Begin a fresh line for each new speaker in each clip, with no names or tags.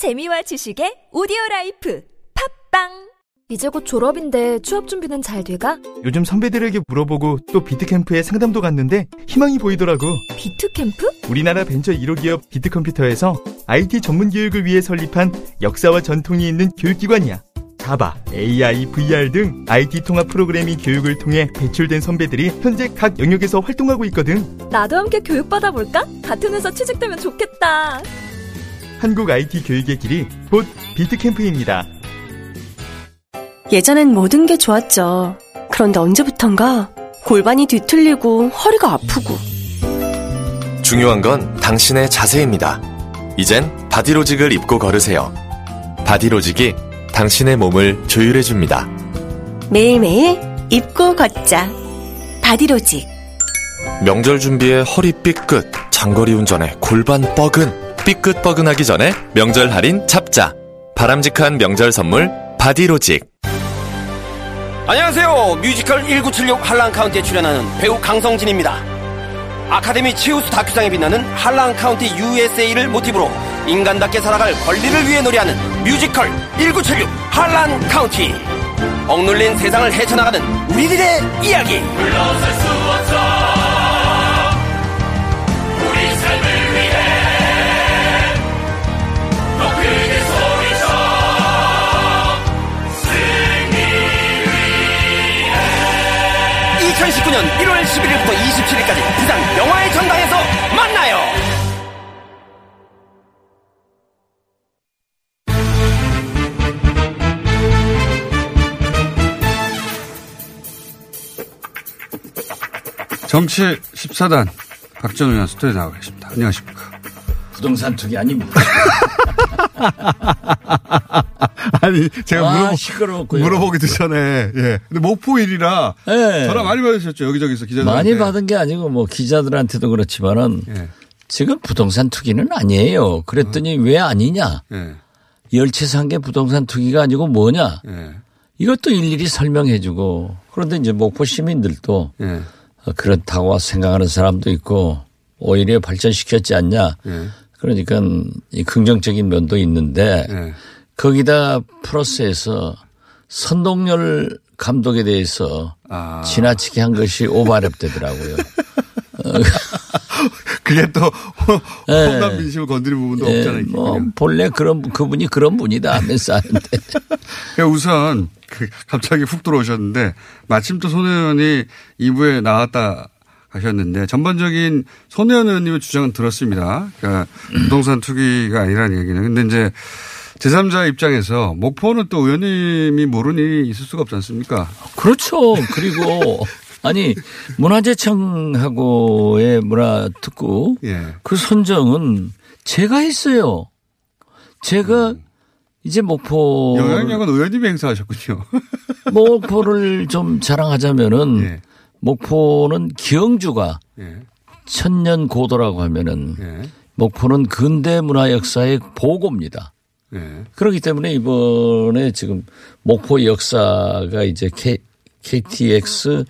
재미와 지식의 오디오 라이프 팟빵
이제 곧 졸업인데 취업 준비는 잘 돼가?
요즘 선배들에게 물어보고 또 비트캠프에 상담도 갔는데 희망이 보이더라고.
비트캠프?
우리나라 벤처 1호 기업 비트컴퓨터에서 IT 전문 교육을 위해 설립한 역사와 전통이 있는 교육기관이야. 자바, AI, VR 등 IT 통합 프로그래밍 교육을 통해 배출된 선배들이 현재 각 영역에서 활동하고 있거든.
나도 함께 교육받아 볼까? 같은 회사 취직되면 좋겠다.
한국 IT 교육의 길이 곧 비트캠프입니다.
예전엔 모든 게 좋았죠. 그런데 언제부턴가 골반이 뒤틀리고 허리가 아프고
중요한 건 당신의 자세입니다. 이젠 바디로직을 입고 걸으세요. 바디로직이 당신의 몸을 조율해줍니다.
매일매일 입고 걷자. 바디로직.
명절 준비에 허리 삐끗, 장거리 운전에 골반 뻐근, 삐끗 뻐근하기 전에 명절 할인 잡자. 바람직한 명절 선물 바디로직.
안녕하세요. 뮤지컬 1976 할란카운티에 출연하는 배우 강성진입니다. 아카데미 최우수 다큐상에 빛나는 할란카운티 USA를 모티브로 인간답게 살아갈 권리를 위해 노래하는 뮤지컬 1976 할란카운티. 억눌린 세상을 헤쳐나가는 우리들의 이야기. 물러설 수 없어.
정치 14단 박정우 의원 스튜디오에 나와 계십니다. 안녕하십니까.
부동산 투기 아닙니까?
아니 제가
아,
물어보. 물어보기도 전에 예. 근데 목포일이라
예.
전화 많이 받으셨죠 여기저기서 기자들
많이 받은 게 아니고 뭐 기자들한테도 그렇지만은
예.
지금 부동산 투기는 아니에요. 그랬더니 왜 아니냐?
예.
열채산계 부동산 투기가 아니고 뭐냐?
예.
이것도 일일이 설명해주고 그런데 이제 목포 시민들도
예.
어, 그렇다고 생각하는 사람도 있고 오히려 발전시켰지 않냐?
예.
그러니까 이 긍정적인 면도 있는데
예.
거기다 플러스해서 선동열 감독에 대해서
아.
지나치게 한 것이 오바랩 되더라고요.
그게 또
예.
험난 민심을 건드린 부분도
예,
없잖아요.
뭐 본래 그런 그분이 그런 분이다 하면서 하는데
그러니까 우선 그 갑자기 훅 들어오셨는데 마침 또손 의원이 2부에 나왔다 가셨는데 전반적인 손 의원 의원님의 주장은 들었습니다. 그러니까 부동산 투기가 아니라는 얘기는. 근데 이제 제3자 입장에서 목포는 또 의원님이 일이 있을 수가 없지 않습니까?
그렇죠. 그리고 아니 문화재청하고의 문화특구
예.
그 선정은 제가 했어요. 제가 이제 목포
영향력은 의원님이 행사하셨군요.
목포를 좀 자랑하자면은
예.
목포는 기영주가
예.
천년 고도라고 하면은
예.
목포는 근대 문화 역사의 보고입니다.
예.
그렇기 때문에 이번에 지금 목포 역사가 이제 K, KTX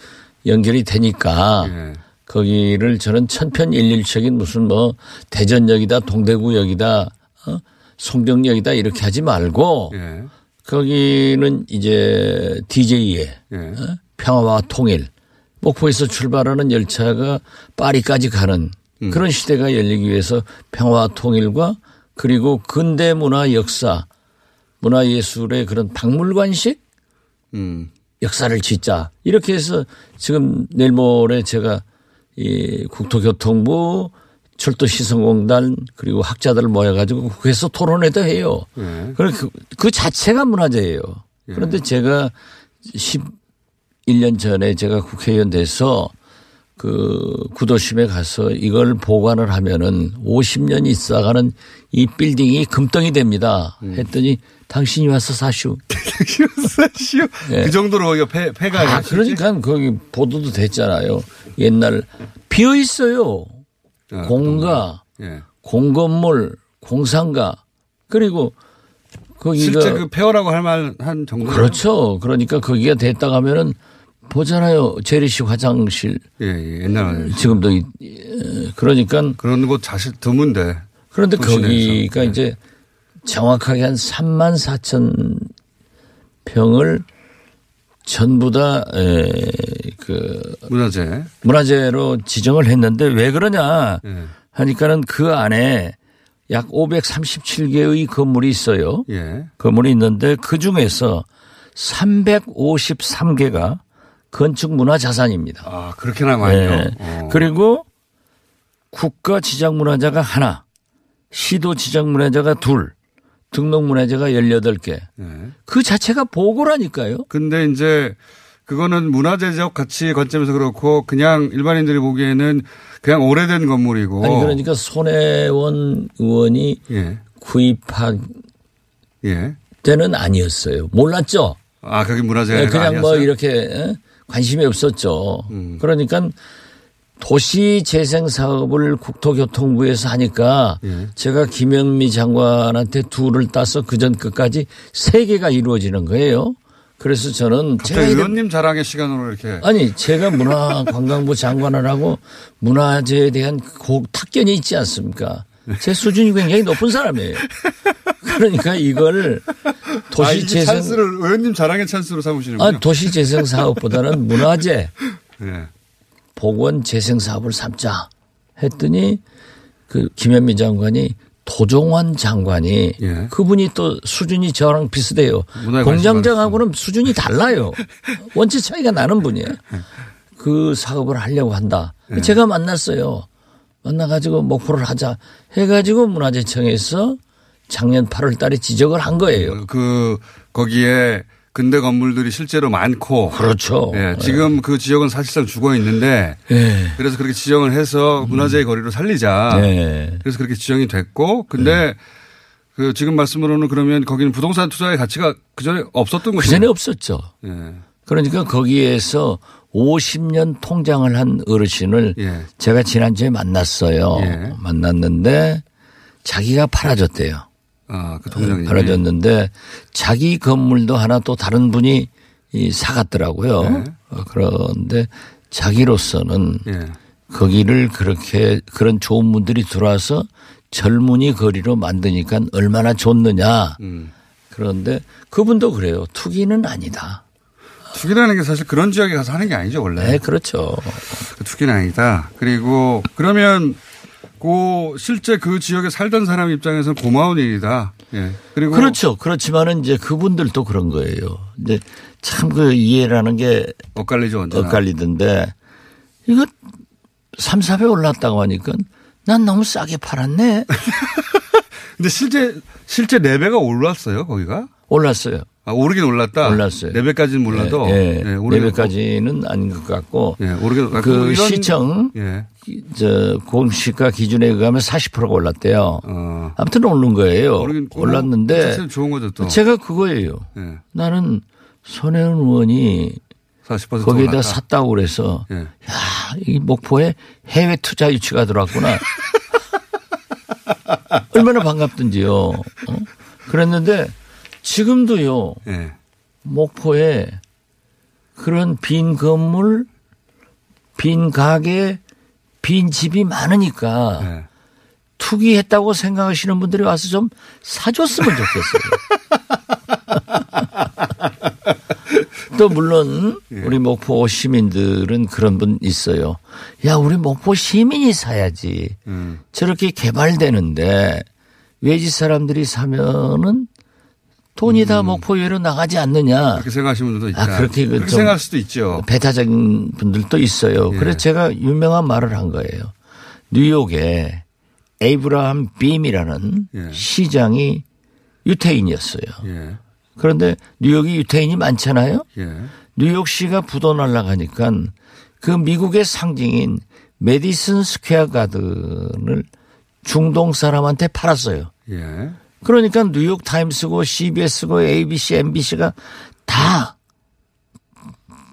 연결이 되니까
예.
거기를 저는 천편일률적인 무슨 뭐 대전역이다 동대구역이다 어? 송정역이다 이렇게 하지 말고
예.
거기는 이제 DJ의
예.
어? 평화와 통일 목포에서 출발하는 열차가 파리까지 가는
음.
그런 시대가 열리기 위해서 평화와 통일과 그리고 근대 문화 역사 문화 예술의 그런 박물관식
음.
역사를 짓자 이렇게 해서 지금 내일 모레 제가 이 국토교통부 철도시설공단 그리고 학자들 모여가지고 국회에서 토론회도 해요.
예.
그래 그, 그 자체가 문화재예요. 그런데 제가 11년 전에 제가 국회의원 돼서 그 구도심에 가서 이걸 보관을 하면은 50년 있어가는 이 빌딩이 금덩이 됩니다. 했더니 당신이 와서 사슈.
쉬워.
예.
그 정도로 거기가 폐, 폐가
아, 그러니까 거기 보도도 됐잖아요. 옛날 비어 있어요.
아,
공가,
예.
공건물, 공상가 그리고 거기가
실제 그 폐허라고 할 만한 정도.
그렇죠. 그러니까 거기가 됐다 가면은 보잖아요. 재래식 화장실
예, 예. 옛날
지금도 이- 예, 그러니까
그런 곳 사실 드문데.
그런데
도시내에서.
거기가
네.
이제 정확하게 한 3만 4천 평을 전부 다, 에, 그,
문화재.
문화재로 지정을 했는데 왜 그러냐
예.
하니까는 그 안에 약 537개의 건물이 있어요.
예.
건물이 있는데 그 중에서 353개가 건축 문화 자산입니다.
아, 그렇게 남아요.
네.
어.
그리고 국가 지정 문화재가 하나, 시도 지정 문화재가 둘, 등록 문화재가 18개.
예.
그 자체가 보고라니까요.
근데 이제 그거는 문화재적 가치 관점에서 그렇고 그냥 일반인들이 보기에는 그냥 오래된 건물이고.
아니 그러니까 손혜원 의원이
예.
구입한
예.
때는 아니었어요. 몰랐죠.
아, 거기 문화재.
네, 그냥 뭐 이렇게 에? 관심이 없었죠.
음.
그러니까 도시 재생 사업을 국토교통부에서 하니까
예.
제가 김영미 장관한테 둘을 따서 그전 끝까지 세 개가 이루어지는 거예요. 그래서 저는 제가
의원님 자랑의 시간으로 이렇게.
아니 제가 문화관광부 장관을 하고 문화재에 대한 고 탁견이 있지 않습니까? 제 수준이 굉장히 높은 사람이에요. 그러니까 이걸
아,
도시
이게
재생
찬스를 의원님 자랑의 찬스로 삼으시는군요.
아, 도시 재생 사업보다는 문화재
예.
복원 재생 사업을 삼자 했더니 그 김현미 장관이 도종환 장관이
예.
그분이 또 수준이 저랑 비슷해요. 공장장하고는 수준이 달라요. 원체 차이가 나는 분이에요. 그 사업을 하려고 한다.
예.
제가 만났어요. 만나가지고 목표를 하자 해가지고 문화재청에서 작년 8월 달에 지적을 한 거예요.
그 거기에 근대 건물들이 실제로 많고.
그렇죠.
예. 지금 그 지역은 사실상 죽어 있는데.
예.
그래서 그렇게 지정을 해서 문화재의 거리로 살리자.
예.
그래서 그렇게 지정이 됐고. 근데 그 지금 말씀으로는 그러면 거기는 부동산 투자의 가치가 그 전에 없었던
그
거죠.
전에 없었죠.
예.
그러니까 거기에서 50년 통장을 한 어르신을
예.
제가 지난주에 만났어요.
예.
만났는데 자기가 팔아줬대요.
아, 그 통장이.
팔아줬는데 자기 건물도 하나 또 다른 분이 이 사갔더라고요.
네.
어, 그런데 자기로서는
예.
거기를 그렇게 그런 좋은 분들이 들어와서 젊은이 거리로 만드니까 얼마나 좋느냐.
음.
그런데 그분도 그래요. 투기는 아니다.
투기라는 게 사실 그런 지역에 가서 하는 게 아니죠, 원래.
네, 그렇죠.
그 투기는 아니다. 그리고 그러면 그 실제 그 지역에 살던 사람 입장에서는 고마운 일이다. 예. 그리고
그렇죠. 그렇지만은 이제 그분들도 그런 거예요. 이제 참 그 이해라는 게
엇갈리죠, 언제나.
엇갈리던데 이거 3, 4배 올랐다고 하니까 난 너무 싸게 팔았네.
근데 실제 실제 4배가 올랐어요, 거기가?
올랐어요.
아, 오르긴 올랐다.
올랐어요.
4배까지는 몰라도
예,
예,
예.
오르긴
4배까지는 아닌 것 같고
예, 오르긴 아,
그 시청
예.
저 공시가 기준에 의하면 40%가 올랐대요.
어.
아무튼 오른 거예요.
오르긴 그
올랐는데
좋은 거죠, 또.
제가 그거예요.
예.
나는 손혜원 의원이
40%
거기에다
올랐다.
샀다고 그래서
예.
야, 이 목포에 해외 투자 유치가 들어왔구나. 얼마나 반갑든지요. 어? 그랬는데 지금도요.
예.
목포에 그런 빈 건물, 빈 가게, 빈 집이 많으니까
예.
투기했다고 생각하시는 분들이 와서 좀 사줬으면 좋겠어요. 또 물론 우리 목포 시민들은 그런 분 있어요. 야, 우리 목포 시민이 사야지.
음.
저렇게 개발되는데 외지 사람들이 사면은 돈이 다 목포외로 나가지 않느냐.
그렇게 생각하시는 분들도 있다.
아, 그렇게 그
그렇게
좀
생각할 수도 있죠.
배타적인 분들도 있어요.
예.
그래서 제가 유명한 말을 한 거예요. 뉴욕에 에이브라함 빔이라는
예.
시장이 유태인이었어요.
예.
그런데 뉴욕이 유태인이 많잖아요.
예.
뉴욕시가 부도 날라가니까 그 미국의 상징인 메디슨 스퀘어 가든을 중동 사람한테 팔았어요.
예.
그러니까 뉴욕 타임스고 CBS고 ABC, NBC가 다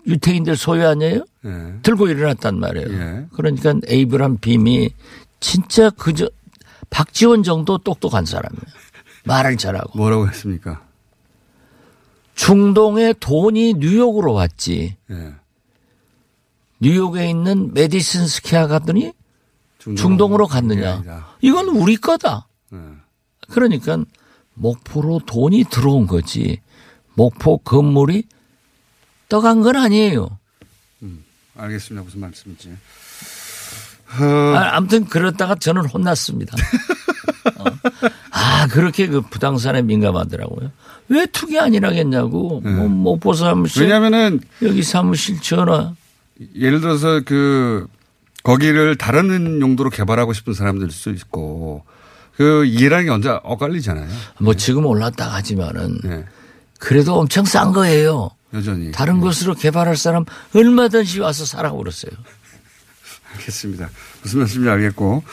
유태인들 소유 아니에요?
예.
들고 일어났단 말이에요.
예.
그러니까 에이브람 빔이 진짜 그저 박지원 정도 똑똑한 사람이에요. 말을 잘하고.
뭐라고 했습니까?
중동의 돈이 뉴욕으로 왔지.
예.
뉴욕에 있는 메디슨 스퀘어 가든이 중동으로 갔느냐.
아니다.
이건 우리 거다.
예.
그러니까 목포로 돈이 들어온 거지 목포 건물이 떠간 건 아니에요.
알겠습니다. 무슨 말씀인지.
아, 아무튼 그러다가 저는 혼났습니다. 어. 아 그렇게 그 부동산에 민감하더라고요. 왜 투기 아니라겠냐고. 뭐 목포 사무실
왜냐면은
여기 사무실 전화
예를 들어서 그 거기를 다른 용도로 개발하고 싶은 사람들 수 있고 그 이해라는 게 언제 엇갈리잖아요.
뭐 지금 올랐다 하지만은
네.
그래도 엄청 싼 거예요.
여전히.
다른 곳으로 개발할 사람 얼마든지 와서 살아고 그랬어요.
알겠습니다. 무슨 말씀인지 알겠고.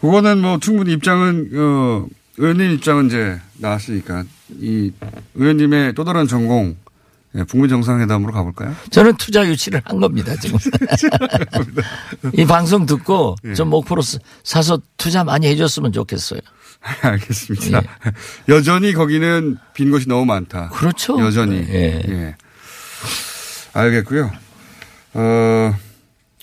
그거는 뭐 충분히 입장은, 어, 의원님 입장은 이제 나왔으니까 이 의원님의 또 다른 전공, 예, 북미 정상회담으로 가볼까요?
저는 투자 유치를 한 겁니다, 지금. 이 방송 듣고
예.
좀 목포로 사- 사서 투자 많이 해줬으면 좋겠어요.
알겠습니다. 여전히 거기는 빈 곳이 너무 많다.
예. 그렇죠.
여전히.
예.
예. 알겠고요. 어,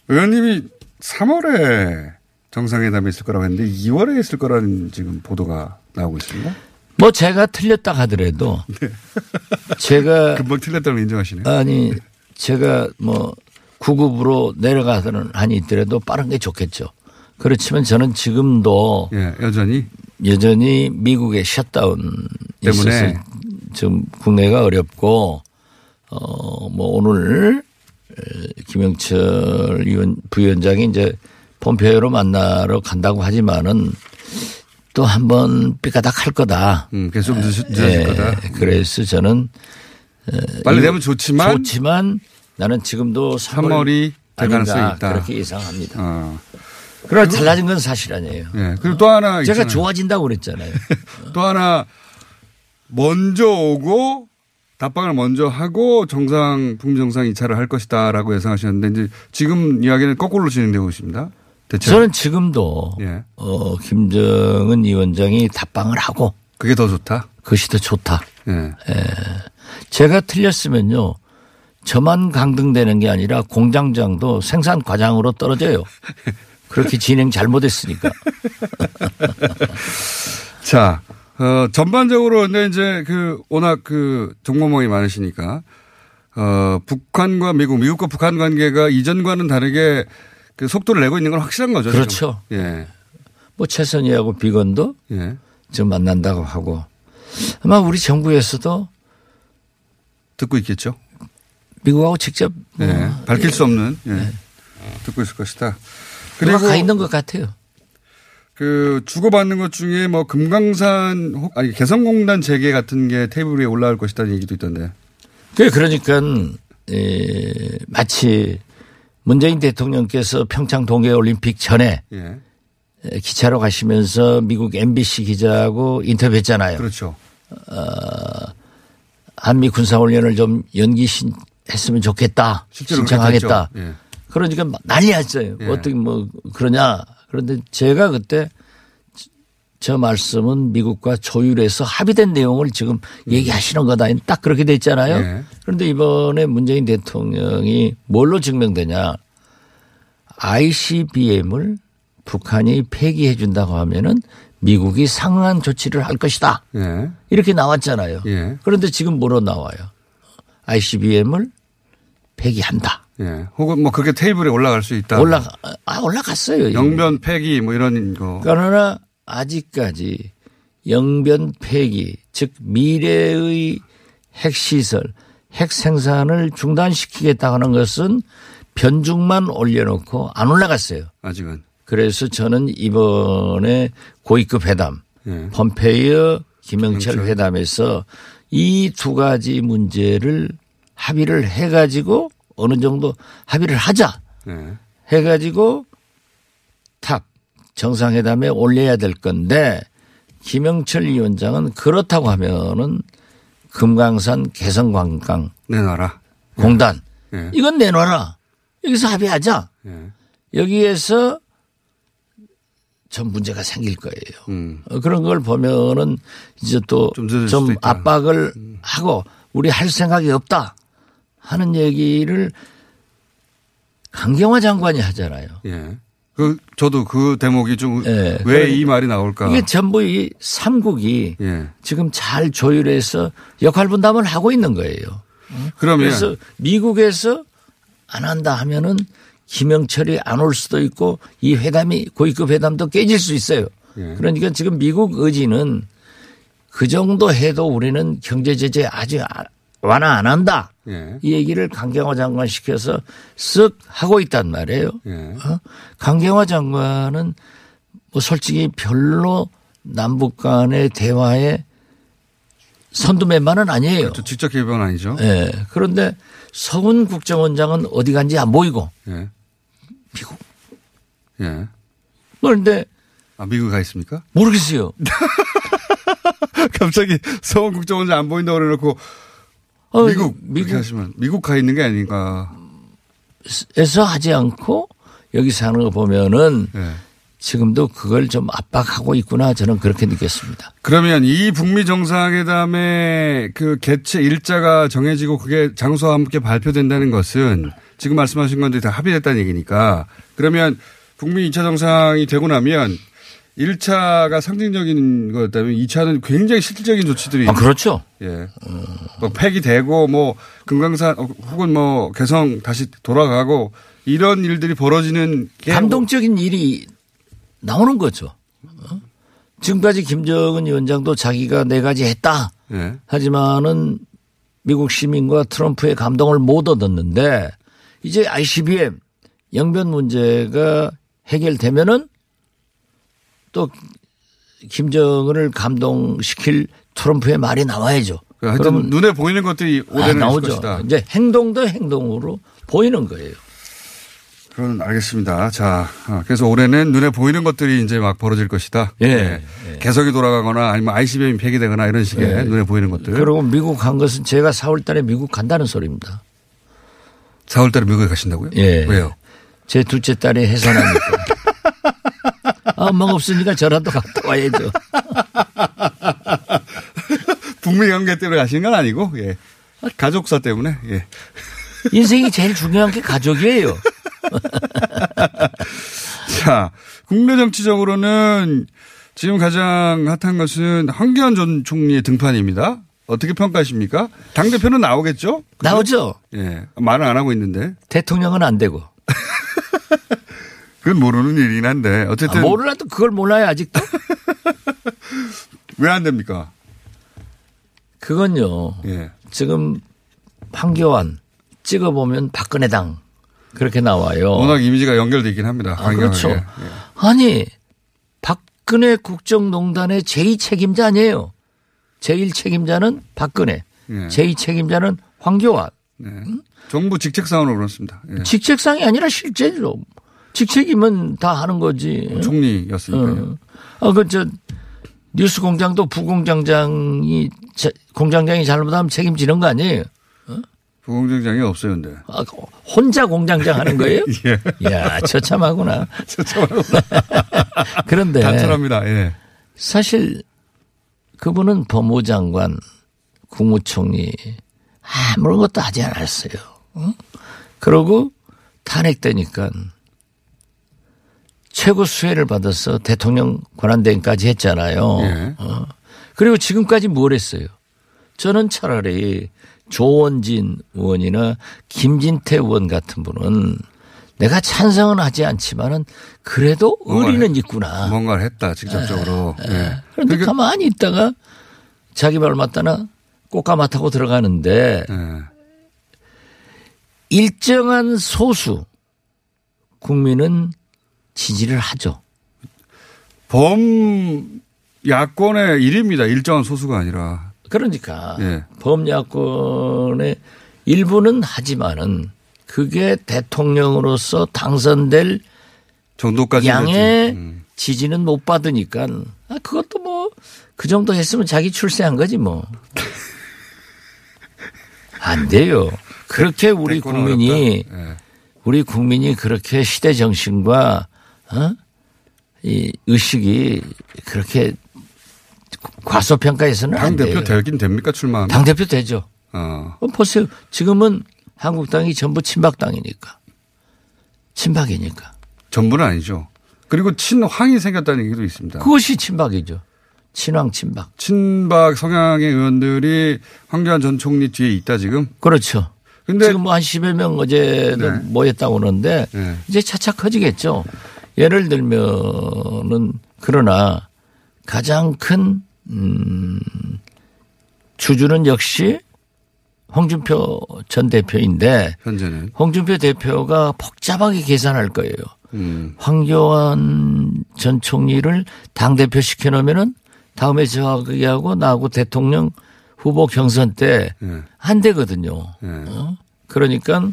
의원님이 3월에 정상회담이 있을 거라고 했는데 2월에 있을 거라는 지금 보도가 나오고 있습니다.
뭐 제가 틀렸다 하더라도
네.
제가
금방 틀렸다고 인정하시네요.
아니 제가 뭐 구급으로 내려가서는 한이 있더라도 빠른 게 좋겠죠. 그렇지만 저는 지금도
예, 여전히.
여전히 미국의 셧다운
때문에.
지금 국내가 어렵고 어뭐 오늘 에, 김영철 위원 부위원장이 이제 폼페이오로 만나러 간다고 하지만은 또 한 번 삐까닥 할 거다.
음, 계속 늦, 늦어질
예,
거다.
그래서 저는
빨리
이거
되면 좋지만
좋지만 나는 지금도 3월
3월이 될 가능성이 있다.
그렇게 예상합니다.
어.
그러나 달라진 건 사실 아니에요.
예. 그리고 또 하나
제가
있잖아요.
좋아진다고 그랬잖아요.
또 하나 먼저 오고 답방을 먼저 하고 정상 북미 정상 2차를 할 것이다라고 예상하셨는데 이제 지금 이야기는 거꾸로 진행되고 있습니다. 대체
저는 지금도
예.
어, 김정은 위원장이 답방을 하고
그게 더 좋다.
그것이 더 좋다.
예.
제가 틀렸으면요. 저만 강등되는 게 아니라 공장장도 생산 과장으로 떨어져요. 그렇게 진행 잘못했으니까.
자, 어, 전반적으로 근데 이제 그 워낙 그 정보망이 많으시니까 어, 북한과 미국, 미국과 북한 관계가 이전과는 다르게 그 속도를 내고 있는 건 확실한 거죠. 지금?
그렇죠.
예.
뭐 최선희하고 비건도
예.
지금 만난다고 하고 아마 우리 정부에서도
듣고 있겠죠.
미국하고 직접 뭐
예. 밝힐 수 없는 예. 듣고 있을 것이다. 그리고
가 있는 것 같아요.
그 주고받는 것 중에 뭐 금강산 혹 아니 개성공단 재개 같은 게 테이블 위에 올라올 것이다는 얘기도 있던데.
그 그러니까 에, 마치 문재인 대통령께서 평창 동계올림픽 전에
예.
에, 기차로 가시면서 미국 MBC 기자하고 인터뷰했잖아요.
그렇죠.
한미 군사훈련을 좀 연기했으면 좋겠다. 신청하겠다.
예.
그러니까 막 난리였어요.
예.
어떻게 뭐 그러냐. 그런데 제가 그때 저 말씀은 미국과 조율해서 합의된 내용을 지금 얘기하시는 거다. 딱 그렇게 돼 있잖아요.
음. 예.
그런데 이번에 문재인 대통령이 뭘로 증명되냐. ICBM을 북한이 폐기해 준다고 하면은 미국이 상응한 조치를 할 것이다.
예.
이렇게 나왔잖아요.
예.
그런데 지금 뭐로 나와요? ICBM을 폐기한다.
예. 혹은 뭐 그게 테이블에 올라갈 수 있다.
올라 아 올라갔어요.
영변 폐기 뭐 이런 거.
그러나 아직까지 영변 폐기 즉 미래의 핵시설 핵 생산을 중단시키겠다는 것은 변죽만 울려놓고 안 올라갔어요.
아직은.
그래서 저는 이번에 고위급 회담
예.
폼페이오 김영철
김영철.
회담에서 이 두 가지 문제를 합의를 해가지고 어느 정도 합의를 하자
예.
해가지고 탑 정상회담에 올려야 될 건데 김영철 위원장은 그렇다고 하면은 금강산 개성관광
내놔라.
공단
예.
이건 내놔라 여기서 합의하자
예.
여기에서 전 문제가 생길 거예요.
음.
어, 그런 걸 보면은 이제
또좀 있다. 음.
압박을 하고 우리 할 생각이 없다 하는 얘기를 강경화 장관이 하잖아요.
예. 그 저도 그 대목이 좀 왜이
예.
말이 나올까?
이게 전부 이 삼국이
예.
지금 잘 조율해서 역할 분담을 하고 있는 거예요.
그러면
그래서 미국에서 안 한다 하면은 김영철이 안 올 수도 있고 이 회담이 고위급 회담도 깨질 수 있어요.
예.
그러니까 지금 미국 의지는 그 정도 해도 우리는 경제 제재 아직 아- 완화 안 한다.
예.
이 얘기를 강경화 장관 시켜서 쓱 하고 있단 말이에요.
예.
어? 강경화 장관은 뭐 솔직히 별로 남북 간의 대화에 선두맨만은 아니에요.
저 직접 개입은 아니죠.
예. 그런데 서훈 국정원장은 어디 간지 안 보이고
예.
미국.
예.
그런데
아 미국 가 있습니까?
모르겠어요.
갑자기 서원 국정원장 안 보인다고 그래놓고
어,
미국 미국 하시면 미국 가 있는 게 아닌가.
에서 하지 않고 여기서 하는 거 보면은
예.
지금도 그걸 좀 압박하고 있구나 저는 그렇게 느꼈습니다.
그러면 이 북미 정상회담의 그 개최 일자가 정해지고 그게 장소와 함께 발표된다는 것은 지금 말씀하신 건데 다 합의됐다는 얘기니까 그러면 북미 2차 정상이 되고 나면 1차가 상징적인 거였다면 2차는 굉장히 실질적인 조치들이
아, 그렇죠.
예. 뭐 폐기되고 뭐 금강산 어, 혹은 뭐 개성 다시 돌아가고 이런 일들이 벌어지는 게
감동적인 일이 나오는 거죠. 어? 지금까지 김정은 위원장도 자기가 네 가지 했다.
예.
하지만은 미국 시민과 트럼프의 감동을 못 얻었는데 이제 ICBM 영변 문제가 해결되면은 또 김정은을 감동시킬 트럼프의 말이 나와야죠.
하여튼
그러면
눈에 보이는 것들이
아,
올해는 있을
나오죠.
것이다.
이제 행동도 행동으로 보이는 거예요.
그건 알겠습니다. 자, 어, 그래서 올해는 눈에 보이는 것들이 이제 막 벌어질 것이다.
예.
예. 개석이 돌아가거나 아니면 ICBM이 폐기되거나 이런 식의
예.
눈에 보이는 것들.
그리고 미국 간 것은 제가 4월 달에 미국 간다는 소리입니다.
4월 달에 미국에 가신다고요?
예.
왜요?
제 둘째 딸이 해산하니까. 아, 엄마가 없으니까 저라도 갔다 와야죠.
북미 관계 때문에 가시는 건 아니고, 예. 가족사 때문에, 예.
인생이 제일 중요한 게 가족이에요.
자, 국내 정치적으로는 지금 가장 핫한 것은 황교안 전 총리의 등판입니다. 어떻게 평가하십니까? 당대표는 나오겠죠?
나오죠.
예. 말은 안 하고 있는데.
대통령은 안 되고.
그건 모르는 일이긴 한데.
아,
어쨌든.
몰라도 그걸 몰라요, 아직도?
왜 안 됩니까?
그건요.
예.
지금 황교안 찍어보면 박근혜당 그렇게 나와요.
워낙 이미지가 연결돼 있긴 합니다.
아, 그렇죠.
예.
아니, 박근혜 국정농단의 제2 책임자 아니에요. 제1 책임자는 박근혜.
예.
제2 책임자는 황교안.
네. 정부 직책상으로 그렇습니다. 예.
직책상이 아니라 실제로. 직책이면 다 하는 거지.
총리였으니까요.
어. 아, 그, 저, 뉴스 공장도 부공장장이, 자- 공장장이 잘못하면 책임지는 거 아니에요?
부공장장이 없어요, 근데.
아, 혼자 공장장 하는 거예요?
예.
야 처참하구나.
처참하구나.
그런데
단순합니다. 예.
사실 그분은 법무장관, 국무총리 아무런 것도 하지 않았어요. 응? 그러고 탄핵되니까 최고 수혜를 받아서 대통령 권한대행까지 했잖아요.
예.
어. 그리고 지금까지 뭘 했어요? 저는 차라리 조원진 의원이나 김진태 의원 같은 분은 내가 찬성은 하지 않지만은 그래도 의리는 있구나.
뭔가를 했다, 직접적으로. 예.
그런데
그러니까-
가만히 있다가 자기 말 맞다나 꽃가마 타고 들어가는데
예.
일정한 소수 국민은 지지를 하죠.
범 야권의 일입니다. 일정한 소수가 아니라.
그러니까
예.
범 야권의 일부는 하지만은 그게 대통령으로서 당선될
정도까지.
양의
음.
지지는 못 받으니까 아, 그것도 뭐 그 정도 했으면 자기 출세한 거지 뭐. 안 돼요. 그렇게 우리 국민이.
예.
우리 국민이 그렇게 시대 정신과 어? 이 의식이 그렇게 과소평가해서는 안
당대표
돼요.
되긴 됩니까, 출마하면?
당대표 되죠.
어.
어, 보세요. 지금은 한국당이 전부 친박당이니까. 친박이니까.
전부는 아니죠. 그리고 친황이 생겼다는 얘기도 있습니다.
그것이 친박이죠. 친황 친박.
친박 성향의 의원들이 황교안 전 총리 뒤에 있다 지금.
그렇죠.
근데
지금 뭐 한 10여 명 어제는
네.
모였다고 그러는데
네.
이제 차차 커지겠죠. 예를 들면은 그러나 가장 큰, 음, 주주는 역시 홍준표 전 대표인데
현재는
홍준표 대표가 복잡하게 계산할 거예요.
음,
황교안 전 총리를 당 대표 시켜놓으면은 다음에 저하고 나하고 대통령 후보 경선 때
예,
안 되거든요.
예.
어? 그러니까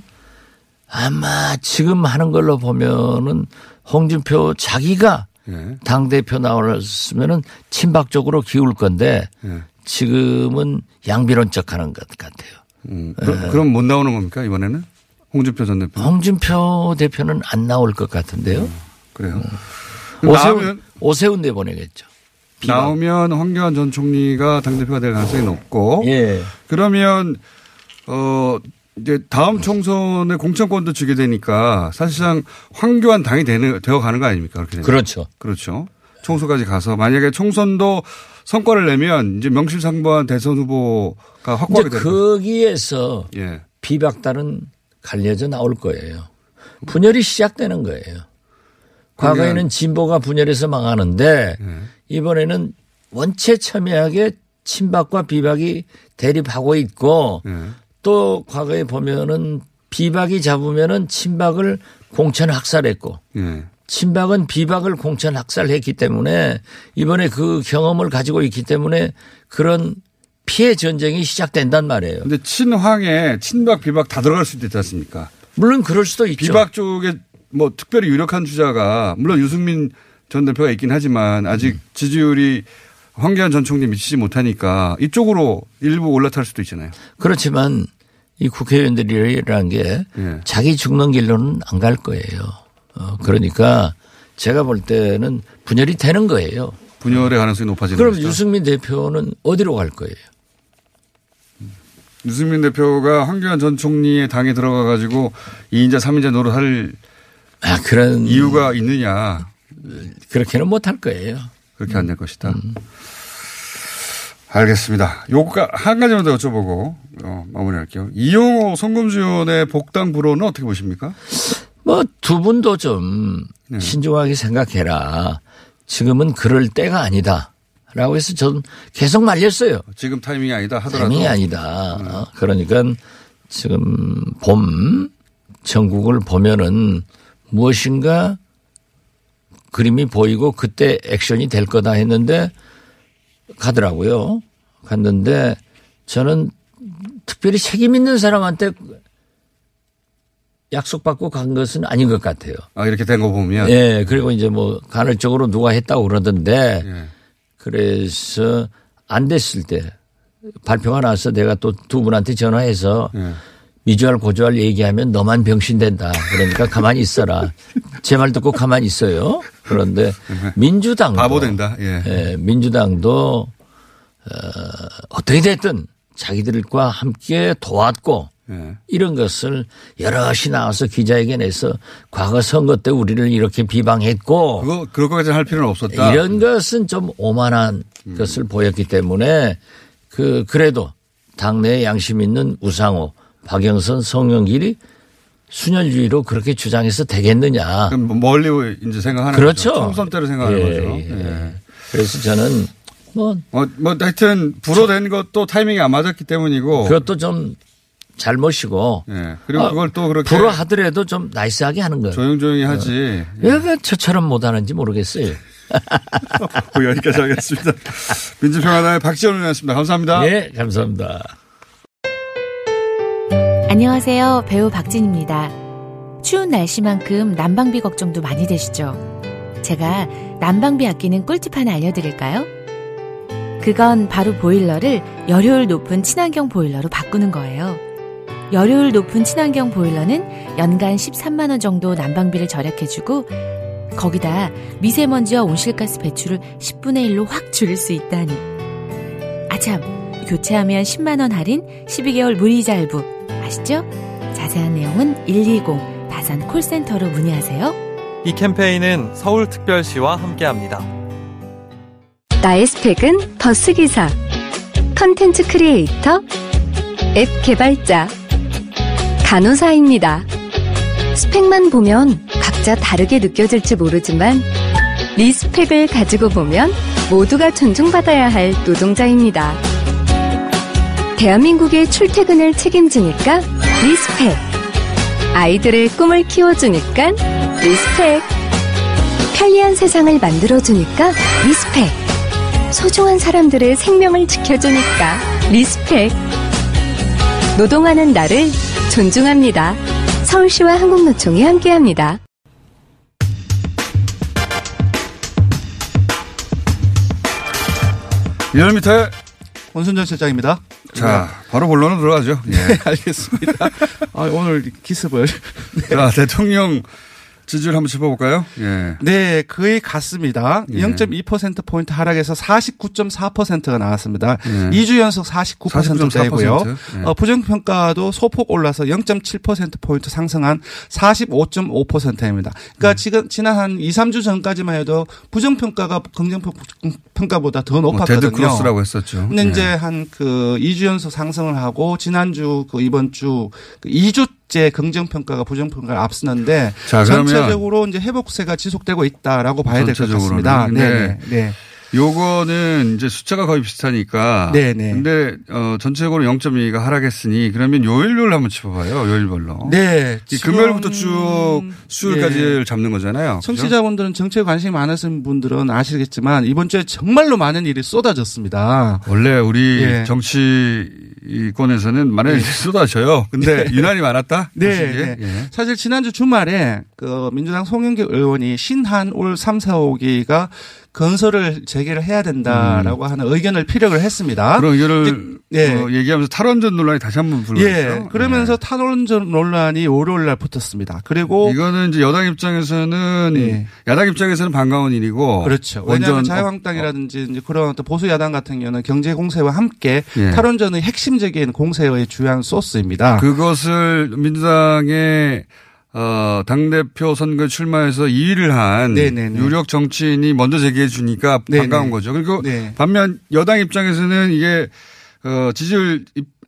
아마 지금 하는 걸로 보면은 홍준표 자기가
예,
당대표 나왔으면은 친박적으로 기울 건데
예.
지금은 양비론적 하는 것 같아요.
음, 그, 그럼 못 나오는 겁니까 이번에는 홍준표 전 대표?
홍준표 대표는 안 나올 것 같은데요.
그래요.
오세훈,
나오면
오세훈 내보내겠죠. 비방.
나오면 황교안 전 총리가 당 대표가 될 가능성이 높고
예.
그러면 어 이제 다음 총선에 공천권도 주게 되니까 사실상 황교안 당이 되는 되어 가는 거 아닙니까? 그렇게 되면.
그렇죠.
그렇죠. 총선까지 가서 만약에 총선도 성과를 내면 이제 명실상부한 대선 후보가 확보하게 되는.
거기에서
예.
비박단은 갈려져 나올 거예요. 분열이 시작되는 거예요. 과거에는 진보가 분열해서 망하는데
예.
이번에는 원체 첨예하게 친박과 비박이 대립하고 있고
예.
또 과거에 보면은 비박이 잡으면은 친박을 공천 학살했고
예.
친박은 비박을 공천 학살했기 때문에 이번에 그 경험을 가지고 있기 때문에 그런 피해 전쟁이 시작된단 말이에요.
근데 친황에 친박 비박 다 들어갈 수도 있지 않습니까?
물론 그럴 수도 있죠.
비박 쪽에 뭐 특별히 유력한 주자가 물론 유승민 전 대표가 있긴 하지만 아직
음.
지지율이 황교안 전 총리 미치지 못하니까 이쪽으로 일부 올라탈 수도 있잖아요.
그렇지만 이 국회의원들이라는 게
예.
자기 죽는 길로는 안 갈 거예요. 어, 그러니까 제가 볼 때는 분열이 되는 거예요.
분열의 가능성이 높아지는
그럼
것이다.
유승민 대표는 어디로 갈 거예요?
유승민 대표가 황교안 전 총리의 당에 들어가 가지고 2인자 3인자 노릇할
아, 그런
이유가 있느냐
그렇게는 못할 거예요.
그렇게 안 될 것이다.
음.
알겠습니다. 요거 한 가지만 더 여쭤보고 어, 마무리할게요. 이용호 송금주원의 복당 불호는 어떻게 보십니까?
뭐 두 분도 좀
네.
신중하게 생각해라. 지금은 그럴 때가 아니다. 라고 해서 저는 계속 말렸어요.
지금 타이밍이 아니다 하더라도
타이밍이 아니다. 어, 그러니까 지금 봄 전국을 보면은 무엇인가 그림이 보이고 그때 액션이 될 거다 했는데 가더라고요. 갔는데 저는 특별히 책임 있는 사람한테 약속받고 간 것은 아닌 것 같아요.
아, 이렇게 된 거 보면
예, 그리고 이제 뭐 간헐적으로 누가 했다고 그러던데
예.
그래서 안 됐을 때 발표가 나서 내가 또 두 분한테 전화해서
예.
미주알 고주알 얘기하면 너만 병신된다. 그러니까 가만히 있어라. 제 말 듣고 가만히 있어요. 그런데 민주당도
바보 된다. 예.
예, 민주당도 어, 어떻게 됐든 자기들과 함께 도왔고
예.
이런 것을 여럿이 나와서 기자회견에서 과거 선거 때 우리를 이렇게 비방했고
그거 그럴 것까지 할 필요는 없었다.
이런 것은 좀 오만한 것을 보였기 때문에 그 그래도 당내에 양심 있는 우상호, 박영선, 성영길이 순혈주의로 그렇게 주장해서 되겠느냐.
그럼 뭐 멀리 이제 생각하는
그렇죠.
거죠. 총선 때로 생각하는
예,
거죠.
예.
예.
그래서 저는 뭐
뭐, 뭐 하여튼 불어된 것도 타이밍이 안 맞았기 때문이고.
그것도 좀 잘못이고
예. 그리고
아,
그걸 또 그렇게
불어 하더라도 좀 나이스하게 하는 거예요.
조용조용히 하지.
왜그 저처럼 못하는지 모르겠어요.
뭐 여기까지 하겠습니다. 민주평화당의 박지원 의원이었습니다. 감사합니다.
네, 감사합니다.
안녕하세요. 배우 박진입니다. 추운 날씨만큼 난방비 걱정도 많이 되시죠? 제가 난방비 아끼는 꿀팁 하나 알려드릴까요? 그건 바로 보일러를 열효율 높은 친환경 보일러로 바꾸는 거예요. 열효율 높은 친환경 보일러는 연간 13만원 정도 난방비를 절약해주고 거기다 미세먼지와 온실가스 배출을 10분의 1로 확 줄일 수 있다니. 아참, 교체하면 10만원 할인, 12개월 무이자 할부. 아시죠? 자세한 내용은 120 다산 콜센터로 문의하세요.
이 캠페인은 서울특별시와 함께합니다.
나의 스펙은 버스기사, 컨텐츠 크리에이터, 앱 개발자, 간호사입니다. 스펙만 보면 각자 다르게 느껴질지 모르지만 respect을 가지고 보면 모두가 존중받아야 할 노동자입니다. 대한민국의 출퇴근을 책임지니까 respect. 아이들의 꿈을 키워주니까 respect. 편리한 세상을 만들어주니까 respect. 소중한 사람들의 생명을 지켜주니까 respect. 노동하는 나를 존중합니다. 서울시와 한국노총이 함께합니다.
리얼미터의
권순정 실장입니다.
자, 바로 본론으로 들어가죠. 예.
네, 알겠습니다. 아, 오늘 기습을.
자, 대통령 지지율 한번 짚어볼까요? 예.
네, 거의 같습니다.
예.
0.2%포인트 하락해서 49.4%가 나왔습니다.
예.
2주 연속 49%대고요.
49.4%. 예.
어, 부정평가도 소폭 올라서 0.7%포인트 상승한 45.5%입니다. 그러니까
음.
지금 지난 한 2, 3주 전까지만 해도 부정평가가 긍정평가 보다
더뭐
높았거든요.
데드 크로스라고 했었죠.
근데
예.
이제 한 그 2주 연속 상승을 하고 지난주 그 이번 주 2주째 긍정 평가가 부정 평가를 앞서는데
자,
전체적으로 이제 회복세가 지속되고 있다라고 봐야 될 것. 같습니다. 네. 네.
요거는 이제 숫자가 거의 비슷하니까.
네네.
근데 어 전체적으로 0.2가 하락했으니 그러면 요일별로 한번 짚어봐요. 요일별로.
네.
금요일부터 쭉 수요일까지를
네.
잡는 거잖아요.
청취자분들은 정치에 관심이 많으신 분들은 아시겠지만 이번 주에 정말로 많은 일이 쏟아졌습니다.
원래 우리
예.
정치권에서는 많은 일이 쏟아져요. 근데 유난히 많았다?
네. 네.
예.
사실 지난주 주말에 그 민주당 송영길 의원이 신한 올 3, 4, 5기가 건설을 재개를 해야 된다라고 하는 의견을 피력을 했습니다.
음. 그런 의견을
예.
어, 얘기하면서 탈원전 논란이 다시 한번 불거졌죠.
예. 그러면서 탈원전 논란이 월요일 날 붙었습니다. 그리고
이거는 이제 여당 입장에서는
네.
야당 입장에서는 반가운 일이고
그렇죠. 왜냐하면 자유한국당이라든지 이제 그런 어떤 보수 야당 같은 경우는 경제 공세와 함께
예.
탈원전의 핵심적인 공세의 주요한 소스입니다.
그것을 민주당의 어, 당대표 선거 출마해서 2위를 한
네네네.
유력 정치인이 먼저 제기해 주니까
네네.
반가운 거죠. 그리고
네.
반면 여당 입장에서는 이게 어, 지지율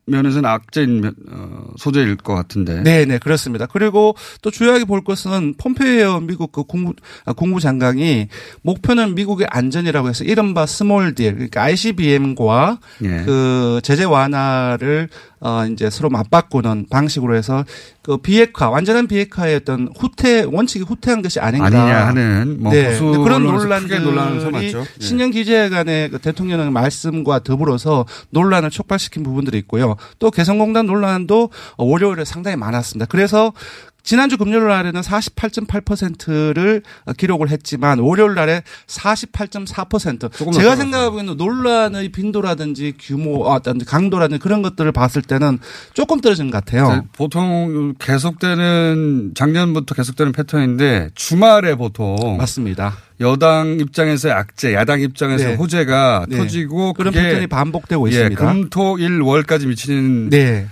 면에서는 악재인 면- 어, 소재일 것 같은데.
네, 네, 그렇습니다. 그리고 또 주요하게 볼 것은 폼페이오 미국 그 국무, 아, 국무 장관이 목표는 미국의 안전이라고 해서 이른바 small deal, 그러니까 ICBM과
예.
그 제재 완화를 어 이제 서로 맞바꾸는 방식으로 해서 그 비핵화 완전한 비핵화의 어떤 후퇴 원칙이 후퇴한 것이 아닌가
아니냐 하는 뭐
네. 그런 논란들이.
예.
신년 기재관의 그 대통령의 말씀과 더불어서 논란을 촉발시킨 부분들이 있고요. 또 개성공단 논란도 월요일에 상당히 많았습니다. 그래서 지난주 금요일 날에는 48.8%를 기록을 했지만 월요일 날에 48.4%.
조금
제가
더
생각하기에는 논란의 빈도라든지 규모, 아, 어떤 강도라든지 그런 것들을 봤을 때는 조금 떨어진 것 같아요.
네, 보통 계속되는 작년부터 계속되는 패턴인데 주말에 보통
맞습니다.
여당 입장에서 악재, 야당 입장에서
네.
호재가
네.
터지고
그런 패턴이 반복되고
예,
있습니다.
금, 토, 일, 월까지 미치는
네.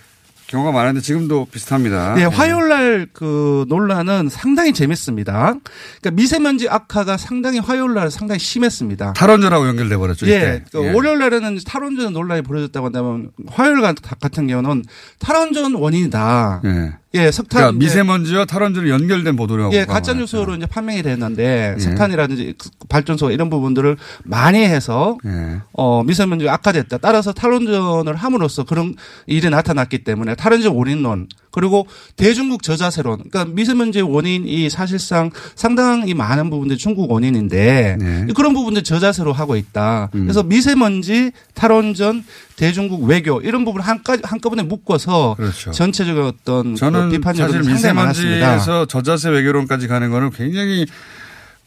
경우가 많은데 지금도 비슷합니다.
네, 화요일 날그 논란은 상당히 재밌습니다. 그러니까 미세먼지 악화가 상당히 화요일 날 상당히 심했습니다.
탈원전하고 연결돼 버렸죠.
예.
이때.
그
예.
월요일 날에는 탈원전 논란이 벌어졌다고 한다면 화요일 같은 경우는 탈원전 원인이다.
예.
예, 석탄.
그러니까 미세먼지와 탈원전이 연결된 보도라고.
예, 가짜 뉴스로 이제 판명이 됐는데
예.
석탄이라든지 그 발전소 이런 부분들을 많이 해서
예.
어, 미세먼지가 악화됐다. 따라서 탈원전을 함으로써 그런 일이 나타났기 때문에 탈원전 원인론 그리고 대중국 저자세론 그러니까 미세먼지의 원인이 사실상 상당히 많은 부분들이 중국 원인인데
네.
그런 부분들 저자세로 하고 있다.
음.
그래서 미세먼지, 탈원전, 대중국 외교 이런 부분을 한까, 한꺼번에 묶어서
그렇죠.
전체적인 어떤
저는
그 비판
사실. 미세먼지에서 저자세 외교론까지 가는 거는 굉장히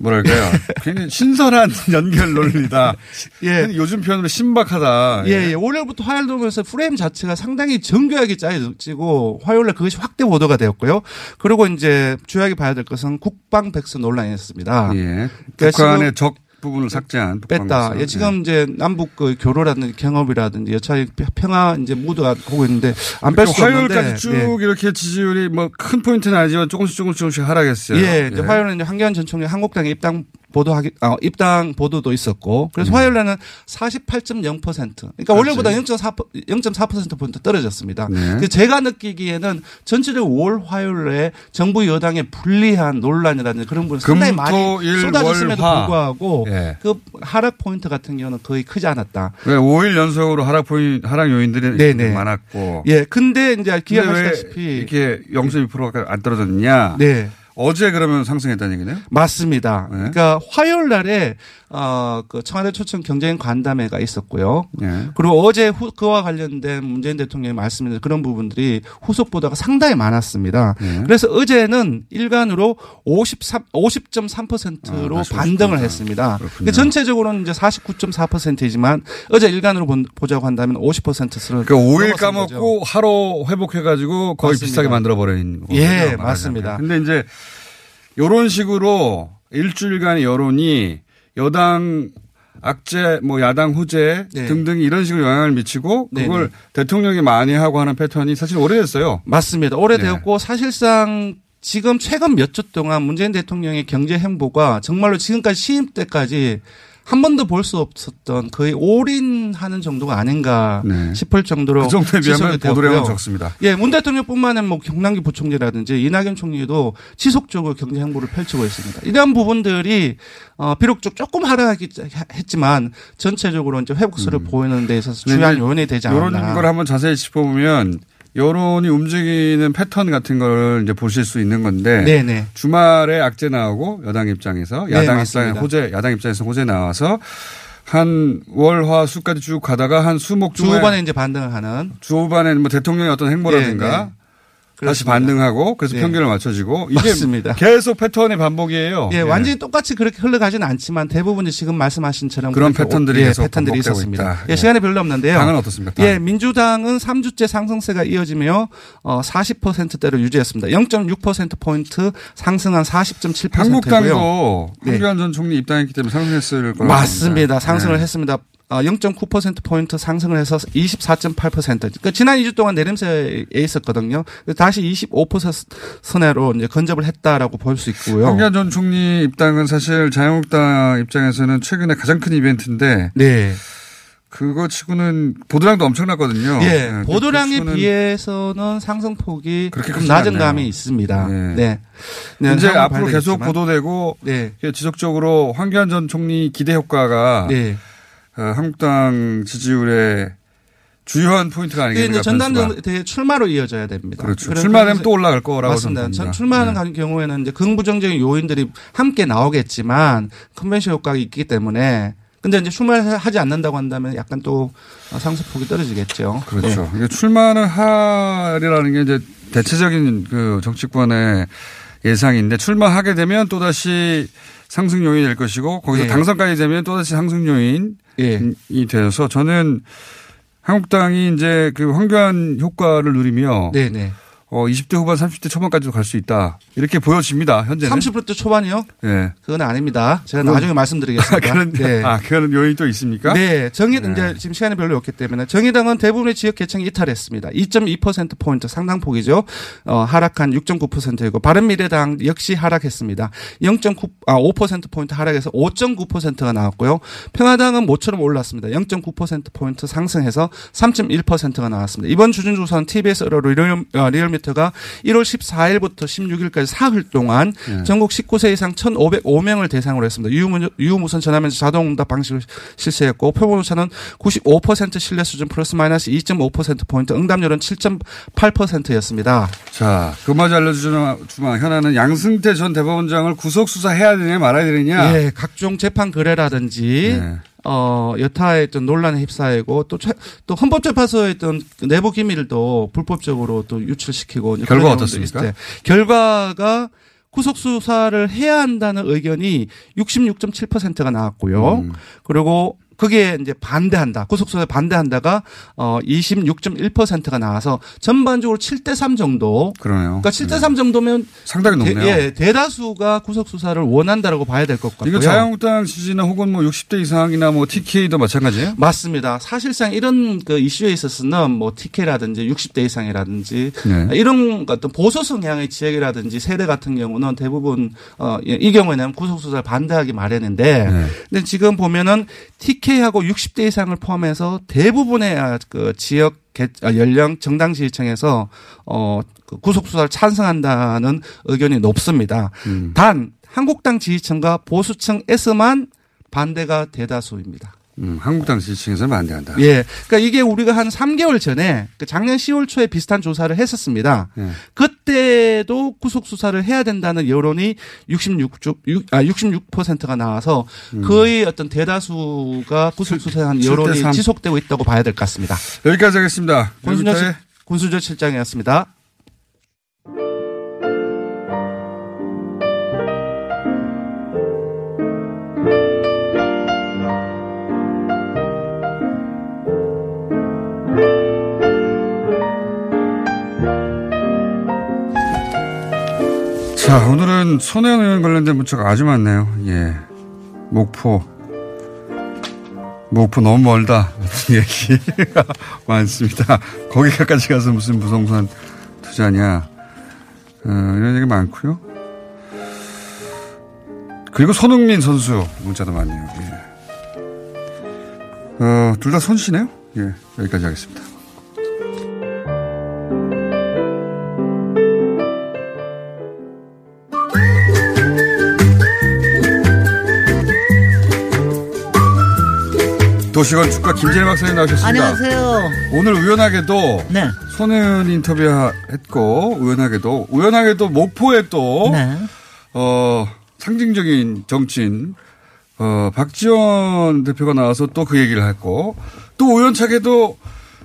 뭐랄까요. 굉장히 신선한 연결 논리다.
예.
요즘 표현으로 신박하다.
예, 예. 월요일부터 화요일 들면서 프레임 자체가 상당히 정교하게 짜여지고 화요일에 그것이 확대 보도가 되었고요. 그리고 이제 주요하게 봐야 될 것은 국방 백서 논란이었습니다.
예.
그러니까
북한의 적 부분을 삭제한
뺐다. 예, 지금 이제 남북 그 교류라든지 경협이라든지 여차의 평화 이제 모두가 보고 있는데 안뺄수 없는데
화요일까지 쭉
네.
이렇게 지지율이 뭐 큰 포인트는 아니지만 조금씩 조금씩 조금씩 하락했어요.
예, 이제 화요일에 이제 황교안 전 총리 한국당 입당 보도하기, 어, 입당 보도도 있었고, 그래서
음.
화요일에는 48.0%. 그러니까 원래보다 0.4, 0.4%포인트 떨어졌습니다.
네.
그래서 제가 느끼기에는 전체적으로 5월 화요일에 정부 여당의 불리한 논란이라든지 그런 부분 상당히 많이
일,
쏟아졌음에도
월.
불구하고
예.
그 하락 포인트 같은 경우는 거의 크지 않았다.
왜 5일 연속으로 하락 포인 하락 요인들이
네네.
많았고.
예, 근데 이제 기억하시다시피
이렇게 0.2%가 안 떨어졌느냐?
네.
어제 그러면 상승했다는 얘기네요?
맞습니다.
네.
그러니까 화요일 날에 어, 그 청와대 초청 경제인 간담회가 있었고요.
네.
그리고 어제 후, 그와 관련된 문재인 대통령이 말씀드린 그런 부분들이 후속 보도가 상당히 많았습니다.
네.
그래서 어제는 일간으로 53, 50.3%로
아,
반등을
50%.
했습니다. 그러니까 전체적으로는 이제 49.4%이지만 어제 일간으로 본- 보자고 한다면 50%를
그러니까 5일 까먹고 하루 회복해가지고 거의
맞습니다.
비슷하게 만들어버린 거죠.
예,
말하자면.
맞습니다.
근데 이제 이런 식으로 일주일간의 여론이 여당 악재, 뭐 야당 후재
네.
등등 이런 식으로 영향을 미치고 그걸
네네.
대통령이 많이 하고 하는 패턴이 사실 오래됐어요.
맞습니다. 오래되었고 사실상 지금 최근 몇 주 동안 문재인 대통령의 경제 행보가 정말로 지금까지 취임 때까지 한 번도 볼 수 없었던 거의 올인하는 정도가 아닌가
네.
싶을 정도로
그 정도에 비하면 보도량은. 적습니다.
예, 문 대통령뿐만 아니라 뭐 경남기 부총리라든지 이낙연 총리도 지속적으로 경제 행보를 펼치고 있습니다. 이런 부분들이 어 비록 좀 조금 하락하기 했지만 전체적으로 이제 회복세를 보이는 데 있어서 중요한 요인이 되지 않았나.
이런 걸 한번 자세히 짚어보면 여론이 움직이는 패턴 같은 걸 이제 보실 수 있는 건데
네네.
주말에 악재 나오고 여당 입장에서
네,
야당
맞습니다.
입장에 호재 야당 입장에서 호재 나와서 한 월화 수까지 쭉 가다가 한 수목
주
중에
후반에 이제 반등을 하는
주후반에 뭐 대통령의 어떤 행보라든가
네, 네.
다시. 반등하고 그래서
네.
평균을 맞춰지고 이게
맞습니다.
계속 패턴의 반복이에요.
예, 완전히 똑같이 그렇게 흘러가지는 않지만 대부분이 지금 말씀하신 처럼
그런
그렇게
패턴들이
예,
계속
패턴들이 있었습니다. 예,
예.
시간이 별로 없는데요.
당은 어떻습니까? 당.
예, 민주당은 3주째 상승세가 이어지며 어 40%대로 유지했습니다. 0.6% 포인트 상승한 40.7%고요.
한국당도
네.
황교안 전 총리 입당했기 때문에 상승했을 거라고
맞습니다. 상승을
네.
했습니다. 어, 0.9%포인트 상승을 해서 24.8%. 그러니까 지난 2주 동안 내림세에 있었거든요. 다시 25% 선회로 이제 건접을 했다라고 볼 수 있고요.
황교안 전 총리 입당은 사실 자유한국당 입장에서는 최근에 가장 큰 이벤트인데
네.
그거 치고는 보도량도 엄청났거든요.
예,
네,
보도량에 비해서는 상승폭이
그렇게
낮은
않네요.
감이 있습니다.
네.
네. 네,
이제 앞으로 계속
되겠지만.
보도되고
네.
지속적으로 황교안 전 총리 기대 효과가
네.
어, 한국당 지지율의 주요한 포인트가 아니겠습니까?
전당대회 출마로 이어져야 됩니다.
그렇죠. 출마되면 또 올라갈 거라고
맞습니다.
저는.
출마하는
네.
경우에는 이제 긍부정적인 요인들이 함께 나오겠지만 컨벤션 효과가 있기 때문에 근데 이제 출마하지 않는다고 한다면 약간 또 상승폭이 떨어지겠죠.
그렇죠.
네.
출마는 하리라는 게 이제 대체적인 그 정치권의 예상인데 출마하게 되면 또 다시 상승 요인이 될 것이고 거기서
예.
당선까지 되면 또 다시 상승 요인이
예.
되어서 저는 한국당이 이제 그 황교안 효과를 누리며
네네.
어 20대 후반 30대 초반까지도 갈 수 있다 이렇게 보여집니다 현재는.
30% 초반이요?
예.
그건 아닙니다. 제가
그건-
나중에 말씀드리겠습니다.
아, 그런
네.
아 그런 요인이 또 있습니까?
네, 정의
네.
이제 지금 시간이 별로 없기 때문에 정의당은 대부분의 지역 계층이 이탈했습니다. 2.2% 포인트 상당폭이죠. 어, 하락한 6.9%이고 바른미래당 역시 하락했습니다. 0.9 아, 5% 포인트 하락해서 5.9%가 나왔고요. 평화당은 모처럼 올랐습니다. 0.9% 포인트 상승해서 3.1%가 나왔습니다. 이번 주준 조사는 TBS 의뢰로 리얼, 어, 리얼 미터가 1월 14일부터 16일까지 사흘 동안
네.
전국 19세 이상 1,505명을 대상으로 했습니다. 유무, 유무선 전화면서 자동 응답 방식을 실시했고 표본오차는 95% 신뢰 수준 플러스 마이너스 2.5%포인트 응답률은 7.8%였습니다.
자, 그마저 알려주지만 현안은 양승태 전 대법원장을 구속 수사해야 되냐 말아야 되느냐.
예, 각종 재판 거래라든지
네.
어, 여타의 어떤 논란에 휩싸이고 또, 최, 또 헌법재판소의 어떤 내부 기밀도 불법적으로 또 유출시키고
결과 어떻습니까?
결과가 구속 수사를 해야 한다는 의견이 66.7%가 나왔고요.
음.
그리고 그게 이제 반대한다. 구속수사에 반대한다가 어 26.1%가 나와서 전반적으로 7대 3 정도.
그러네요.
그러니까 7대 3 정도면
상당히 높네요.
대, 예, 대다수가 구속 수사를 원한다라고 봐야 될 것 같고요.
이거 자유한국당 지지나 혹은 뭐 60대 이상이나 뭐 TK도 마찬가지예요?
맞습니다. 사실상 이런 그 이슈에 있어서는 뭐 TK라든지 60대 이상이라든지
네.
이런 어떤 보수 성향의 지역이라든지 세대 같은 경우는 대부분 어이 경우에는 구속 수사를 반대하기 마련인데
네.
근데 지금 보면은 TK 하고 60대 이상을 포함해서 대부분의 아, 그 지역 개- 아, 연령 정당 지지층에서 어그 구속 수사를 찬성한다는 의견이 높습니다.
음.
단 한국당 지지층과 보수층에서만 반대가 대다수입니다.
음, 한국당 지지층에서는 반대한다.
예. 그러니까 이게 우리가 한 3개월 전에 그 작년 10월 초에 비슷한 조사를 했었습니다.
예.
그때도 구속 수사를 해야 된다는 여론이 66, 아, 66%가 나와서
음.
거의 어떤 대다수가 구속 수사에 한
7대
여론이
3.
지속되고 있다고 봐야 될 것 같습니다.
여기까지 하겠습니다.
권순철, 권순철 실장이었습니다.
자, 오늘은 손혜원 의원 관련된 문자가 아주 많네요. 예. 목포. 목포 너무 멀다. 얘기가 많습니다. 거기까지 가서 무슨 부동산 투자냐. 어, 이런 얘기 많고요. 그리고 손흥민 선수 문자도 많네요. 예. 어, 둘 다 선수시네요. 예. 여기까지 하겠습니다. 도시건 축가 김재일 박사님 나오셨습니다.
안녕하세요.
오늘 우연하게도
네.
손혜원 인터뷰했고 우연하게도 우연하게도 목포에 또
네.
어, 상징적인 정치인 어, 박지원 대표가 나와서 또 그 얘기를 했고 또 우연찮게도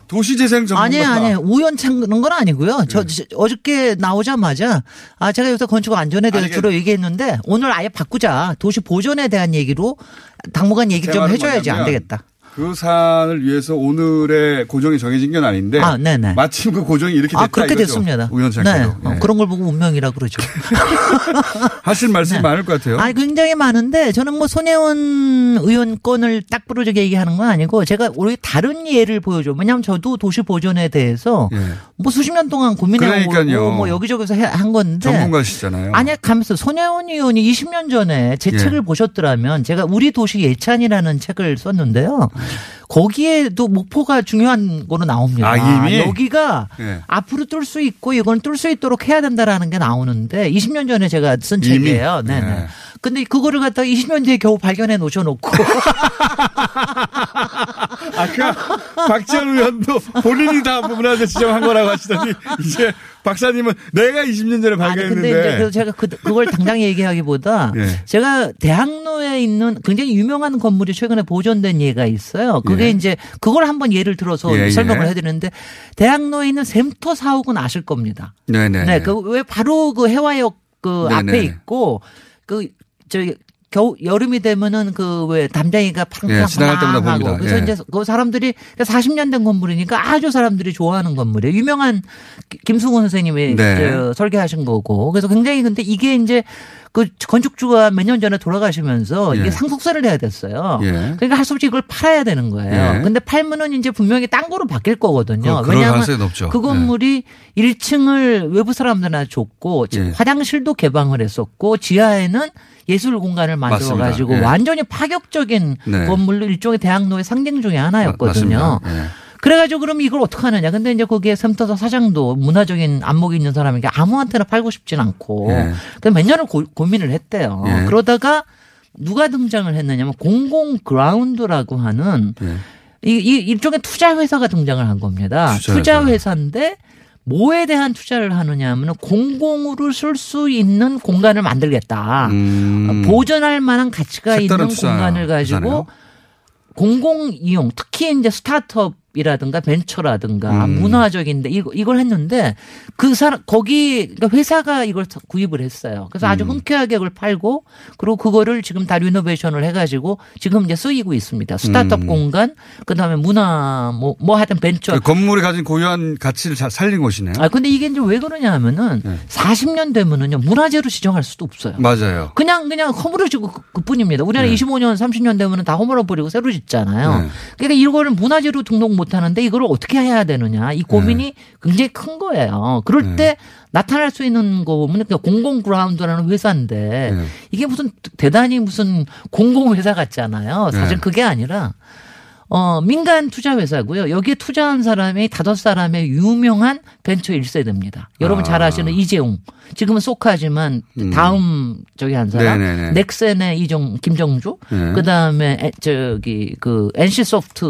도시재생 전문가
아니에요, 아니에요. 우연찮은 건 아니고요. 저, 저 어저께 나오자마자 아 제가 요새 건축 안전에 대해서
아니,
주로 얘기했는데 오늘 아예 바꾸자. 도시 보존에 대한 얘기로 당분간 얘기 제좀 해줘야지 안 되겠다.
그 사안을 위해서 오늘의 고정이 정해진 건 아닌데
아, 네네.
마침 그 고정이 이렇게 됐다
아 그렇게
이거죠.
됐습니다.
우연찮게도
네. 어,
예.
그런 걸 보고 운명이라 그러죠.
하실 말씀이 많을 것 같아요.
아니 굉장히 많은데 저는 뭐 손혜원 의원 건을 딱 부러지게 얘기하는 건 아니고 제가 우리 다른 예를 보여줘. 왜냐하면 저도 도시 보존에 대해서
예.
뭐 수십 년 동안 고민해오고
그러니까요.
뭐 여기저기서 해- 한 건데
전문가시잖아요.
아니 가면서 손혜원 의원이 20년 전에 제
예.
책을 보셨더라면 제가 우리 도시 예찬이라는 책을 썼는데요. 거기에도 목포가 중요한 거로 나옵니다.
아?
여기가
예.
앞으로 뚫 수 있고 이건 뚫 수 있도록 해야 된다라는 게 나오는데 20년 전에 제가 쓴? 책이에요. 네, 네.
네.
근데 그거를 갖다가 20년 뒤에 겨우 발견해 놓으셔 놓고
아까 박지원 의원도 본인이 다 문화재 지정한 거라고 하시더니 이제 박사님은 내가 20년 전에
아니 근데 이제
발견했는데
그래서 제가 그, 그걸 당장 얘기하기보다
예.
제가 대학로에 있는 굉장히 유명한 건물이 최근에 보존된 예가 있어요. 그게
예.
이제 그걸 한번 예를 들어서
예, 예.
설명을 해드리는데 대학로에 있는 샘터 사옥은 아실 겁니다.
네네.
네, 그 왜 바로 그 해화역 그
네네.
앞에 있고 그 저기 겨우 여름이 되면은 그 왜 담장이가
예, 지나갈 때마다 봅니다.
그래서
예.
이제 그 사람들이 40년 된 건물이니까 아주 사람들이 좋아하는 건물이에요. 유명한 기- 김승호 선생님이
네.
저 설계하신 거고 그래서 굉장히 근데 이게 이제 그 건축주가 몇 년 전에 돌아가시면서
예.
이게 상속세를 내야 됐어요.
예.
그러니까 할 수 없이 이걸 팔아야 되는 거예요.
예.
근데 팔면은 이제 분명히 딴 거로 바뀔 거거든요.
그-
왜냐하면. 그 건물이 1층을 외부 사람들한테 줬고
예.
화장실도 개방을 했었고 지하에는 예술 공간을 만들어 가지고.
예.
완전히 파격적인
네.
건물로 일종의 대학로의 상징 중에 하나였거든요.
예.
그래가지고 그럼 이걸 어떻게 하느냐. 근데 이제 거기에 샘터사 사장도 문화적인 안목이 있는 사람이니까 아무한테나 팔고 싶진 않고.
예.
그몇 년을 고, 민을 했대요.
예.
그러다가 누가 등장을 했느냐면 공공 그라운드라고 하는
예.
이, 이 일종의 투자 회사가 등장을 한 겁니다.
투자
투자
회사.
회사인데 뭐에 대한 투자를 하느냐 하면 공공으로 쓸 수 있는 공간을 만들겠다.
음.
보존할 만한 가치가 있는 공간을 가지고. 공공 이용 특히 이제 스타트업 기업이라든가 벤처라든가
음.
문화적인데 이걸 했는데 그 사람 거기 그러니까 회사가 이걸 구입을 했어요. 그래서 아주
음.
흔쾌하게 그걸 팔고 그리고 그거를 지금 다 리노베이션을 해가지고 지금 이제 쓰이고 있습니다. 스타트업
음.
공간 그다음에 문화 뭐뭐 하여튼 벤처
그 건물이 가진 고유한 가치를 잘 살린 곳이네요.
아 근데 이게 이제 왜 그러냐 하면은 40년 되면은요 문화재로 지정할 수도 없어요.
맞아요.
그냥 그냥 허물어지고 그- 그뿐입니다. 우리나라
네.
25년 30년 되면은 다 허물어 버리고 새로 짓잖아요.
네.
그러니까 이거를 문화재로 등록 못 하는데 이걸 어떻게 해야 되느냐 이 고민이 굉장히 큰 거예요. 그럴
네.
때 나타날 수 있는 거 보면 그러니까 공공 그라운드라는 회사인데
네.
이게 무슨 대단히 무슨 공공 회사 같잖아요. 사실
네.
그게 아니라 어, 민간 투자 회사고요. 여기에 투자한 사람이 다섯 사람의 유명한 벤처 1세대입니다. 여러분 잘 아시는 이재용. 지금은 소카지만
음.
다음 저기 한 사람.
네네네.
넥센의 이종 김정주.
네.
그다음에 에- 저기 그 NC 소프트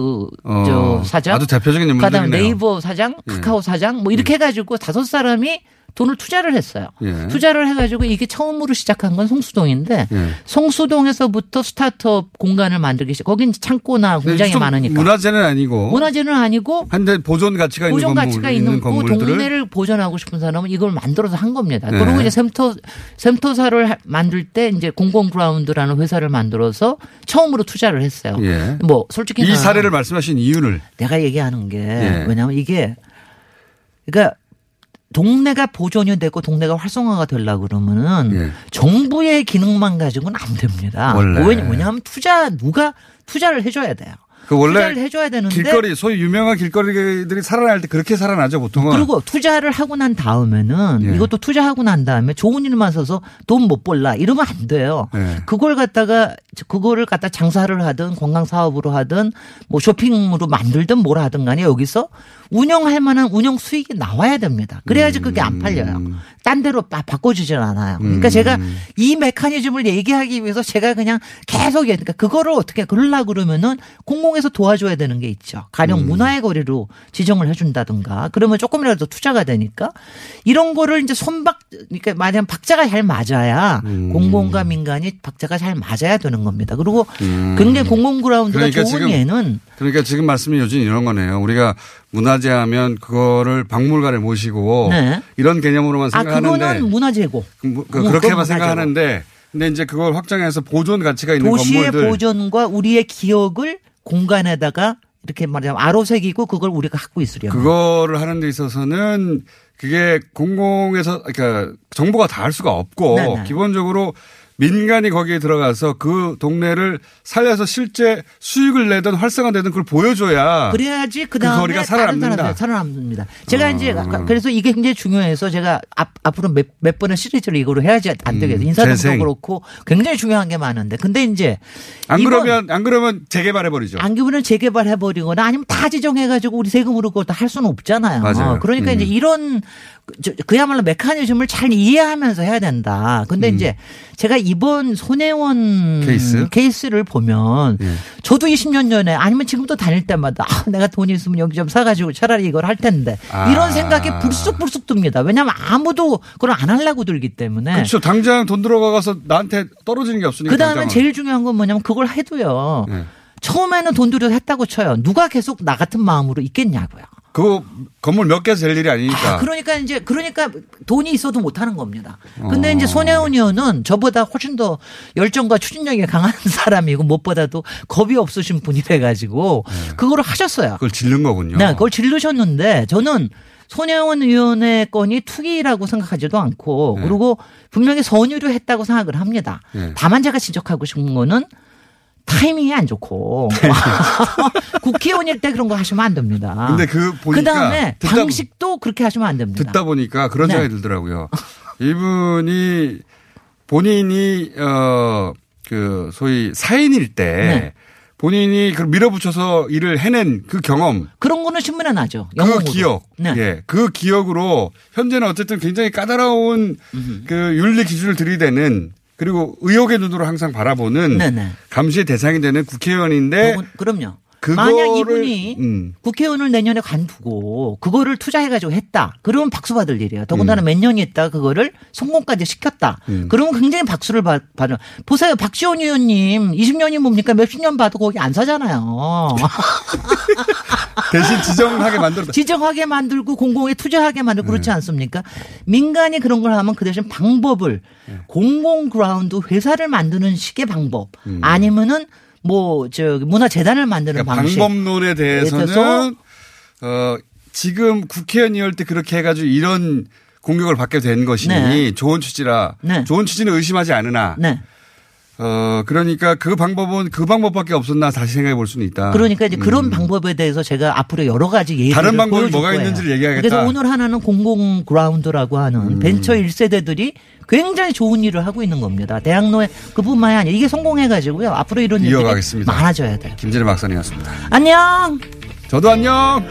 어,
저 사장.
아주 대표적인
그다음에
인물들이네요.
네이버 사장,
예.
카카오 사장 뭐 이렇게 해 가지고 다섯 사람이 돈을 투자를 했어요.
예.
투자를 해가지고 이게 처음으로 시작한 건 송수동인데
예.
송수동에서부터 스타트업 공간을 만들기 시작. 거긴 창고나 공장이
좀
많으니까.
문화재는 아니고.
문화재는 아니고
한데 보존 가치가 있는
보존
건물
가치가
있는
있는 그 동네를 보존하고 싶은 사람은 이걸 만들어서 한 겁니다.
네.
그리고 이제 샘터 샘터사를 하- 만들 때 이제 공공 그라운드라는 회사를 만들어서 처음으로 투자를 했어요.
예.
뭐 솔직히
이
나-
사례를 말씀하신 이유를
내가 얘기하는 게
예.
왜냐하면 이게 그러니까 동네가 보존이 되고 동네가 활성화가 되려고 그러면은
예.
정부의 기능만 가지고는 안 됩니다.
원래.
왜냐- 왜냐하면 투자 누가 투자를 해줘야 돼요.
그 원래
투자를 해줘야 되는데
길거리 소위 유명한 길거리들이 살아날 때 그렇게 살아나죠 보통은.
그리고 투자를 하고 난 다음에는
예.
이것도 투자하고 난 다음에 좋은 일만 서서 돈 못 벌라 이러면 안 돼요.
예.
그걸 갖다가 그거를 갖다 장사를 하든 관광 사업으로 하든 뭐 쇼핑으로 만들든 뭘 하든 간에 여기서 운영할 만한 운영 수익이 나와야 됩니다. 그래야지 그게 안 팔려요. 딴 데로 바, 바꿔주질 않아요. 그러니까
음.
제가 이 메커니즘을 얘기하기 위해서 제가 그냥 계속 그러니까 그거를 어떻게 그러려 그러면은 공공에서 도와줘야 되는 게 있죠. 가령
음.
문화의 거리로 지정을 해준다든가 그러면 조금이라도 투자가 되니까 이런 거를 이제 손박 그러니까 만약 박자가 잘 맞아야
음.
공공과 민간이 박자가 잘 맞아야 되는 겁니다. 그리고
음.
굉장히 공공 그라운드가 좋은 예는
그러니까 지금 말씀이 요즘 이런 거네요. 우리가 문화재 하면 그거를 박물관에 모시고
네.
이런 개념으로만
아
생각하는데
그거는 문화재고
그, 뭐-
그뭐
그렇게만 생각하는데 근데 이제 그걸 확장해서 보존 가치가 있는
도시의
건물들
보존과 우리의 기억을 공간에다가 이렇게 말하자면 아로새기고 그걸 우리가 갖고 있으려.
그거를 하는 데 있어서는 그게 공공에서 그러니까 정부가 다 할 수가 없고
네네.
기본적으로 민간이 거기에 들어가서 그 동네를 살려서 실제 수익을 내든 활성화되든 그걸 보여줘야
그래야지
그그
다음에
거리가.
사람들 살아남습니다. 제가
어.
이제 아까 그래서 이게 굉장히 중요해서 제가 앞, 앞으로 몇, 몇 번의 시리즈를 이거로 해야지 안 되겠어요.
음,
인사동도. 그렇고 굉장히 중요한 게 많은데 근데 이제
안 그러면 안 그러면 재개발해 버리죠.
안 그러면 재개발해 버리거나 아니면 다 지정해 가지고 우리 세금으로 다할 수는 없잖아요.
맞아요.
그러니까
음.
이제 이런 그- 저- 그야말로 메커니즘을 잘 이해하면서 해야 된다. 근데
음.
이제 제가 이번 손혜원
케이스?
를 보면
예.
저도 20년 전에 아니면 지금도 다닐 때마다 아, 내가 돈이 있으면 여기 좀 사가지고 차라리 이걸 할 텐데
아.
이런 생각이 불쑥불쑥 듭니다. 왜냐하면 아무도 그걸 안 하려고 들기 때문에.
그렇죠. 당장 돈 들어가서 나한테 떨어지는 게 없으니까.
그 다음에. 제일 중요한 건 뭐냐면 그걸 해도요.
네.
처음에는 돈 들여서 했다고 쳐요. 누가 계속 나 같은 마음으로 있겠냐고요.
그거 건물 몇 개에서 될 일이 아니니까.
아, 그러니까 이제 그러니까 돈이 있어도 못 하는 겁니다. 근데
어.
이제 손혜원 의원은 저보다 훨씬 더 열정과 추진력이 강한 사람이고 무엇보다도 겁이 없으신 분이래 가지고 그거를 하셨어요.
그걸 질른 거군요.
네, 그걸 질르셨는데 저는 손혜원 의원의 건이 투기라고 생각하지도 않고 그리고 분명히 선의로 했다고 생각을 합니다.
네.
다만 제가 지적하고 싶은 거는 타이밍이 안 좋고 국회의원일 때 그런 거 하시면 안 됩니다.
근데 그 보니까
다음에
듣다
방식도 그렇게 하시면 안 됩니다.
듣다 보니까 그런
네.
생각이 들더라고요. 이분이 본인이 어 그 소위 사인일 때
네.
본인이 그 밀어붙여서 일을 해낸 그 경험,
그런 거는 신문에 나죠.
그
영어로.
기억,
네.
예, 그 기억으로 현재는 어쨌든 굉장히 까다로운 그 윤리 기준을 들이대는 그리고 의혹의 눈으로 항상 바라보는
네네.
감시의 대상이 되는 국회의원인데
그럼요. 만약 이분이
음.
국회의원을 내년에 관두고 그거를 투자해가지고 했다. 그러면 박수 받을 일이에요. 더군다나 몇 년이 있다 그거를 성공까지 시켰다.
음.
그러면 굉장히 박수를 받, 받아. 보세요. 박지원 의원님 20년이 뭡니까? 몇십 년 봐도 거기 안 사잖아요.
대신 지정하게 만들었다.
지정하게 만들고 공공에 투자하게 만들고 그렇지 않습니까? 민간이 그런 걸 하면 그 대신 방법을 공공 그라운드 회사를 만드는 식의 방법 아니면은 뭐 저 문화재단을 만드는
그러니까
방식
방법론에 대해서는 어 지금 국회의원이올 때 그렇게 해가지고 이런 공격을 받게 된 것이니
네.
좋은 취지라
네.
좋은 취지는 의심하지 않으나
네.
어 그러니까 그 방법은 그 방법밖에 없었나 다시 생각해 볼 수는 있다.
그러니까 이제 그런
음.
방법에 대해서 제가 앞으로 여러 가지 예를
다른 방법이 뭐가 있는지를 얘기하겠다.
그래서 오늘 하나는 공공 그라운드라고 하는
음.
벤처 1세대들이 굉장히 좋은 일을 하고 있는 겁니다. 대학로에 그뿐만이 아니라 이게 성공해 가지고요. 앞으로 이런
이어가겠습니다.
많아져야 돼요.
김진애 박사님이었습니다.
안녕.
저도 안녕.